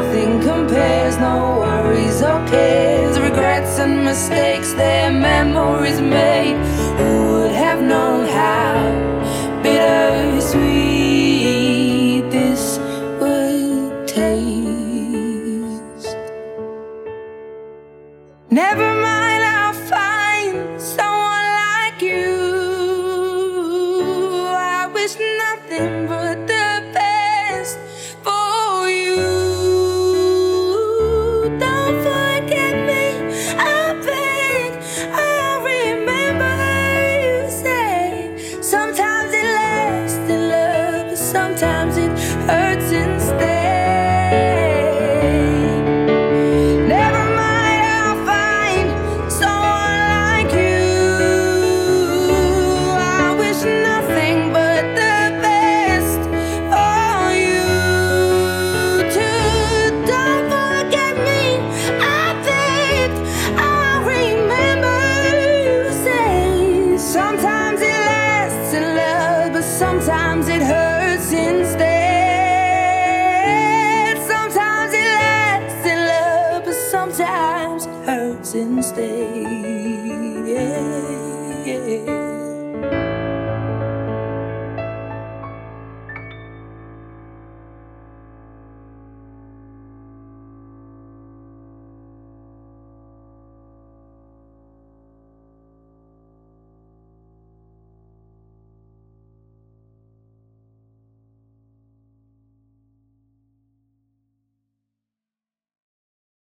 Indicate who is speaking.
Speaker 1: Nothing compares, no worries or cares, regrets and mistakes, they're memories made. Who would have known how bittersweet this would taste? Never mind, I'll find someone like you. I wish nothing but sometimes it hurts instead. yeah, yeah.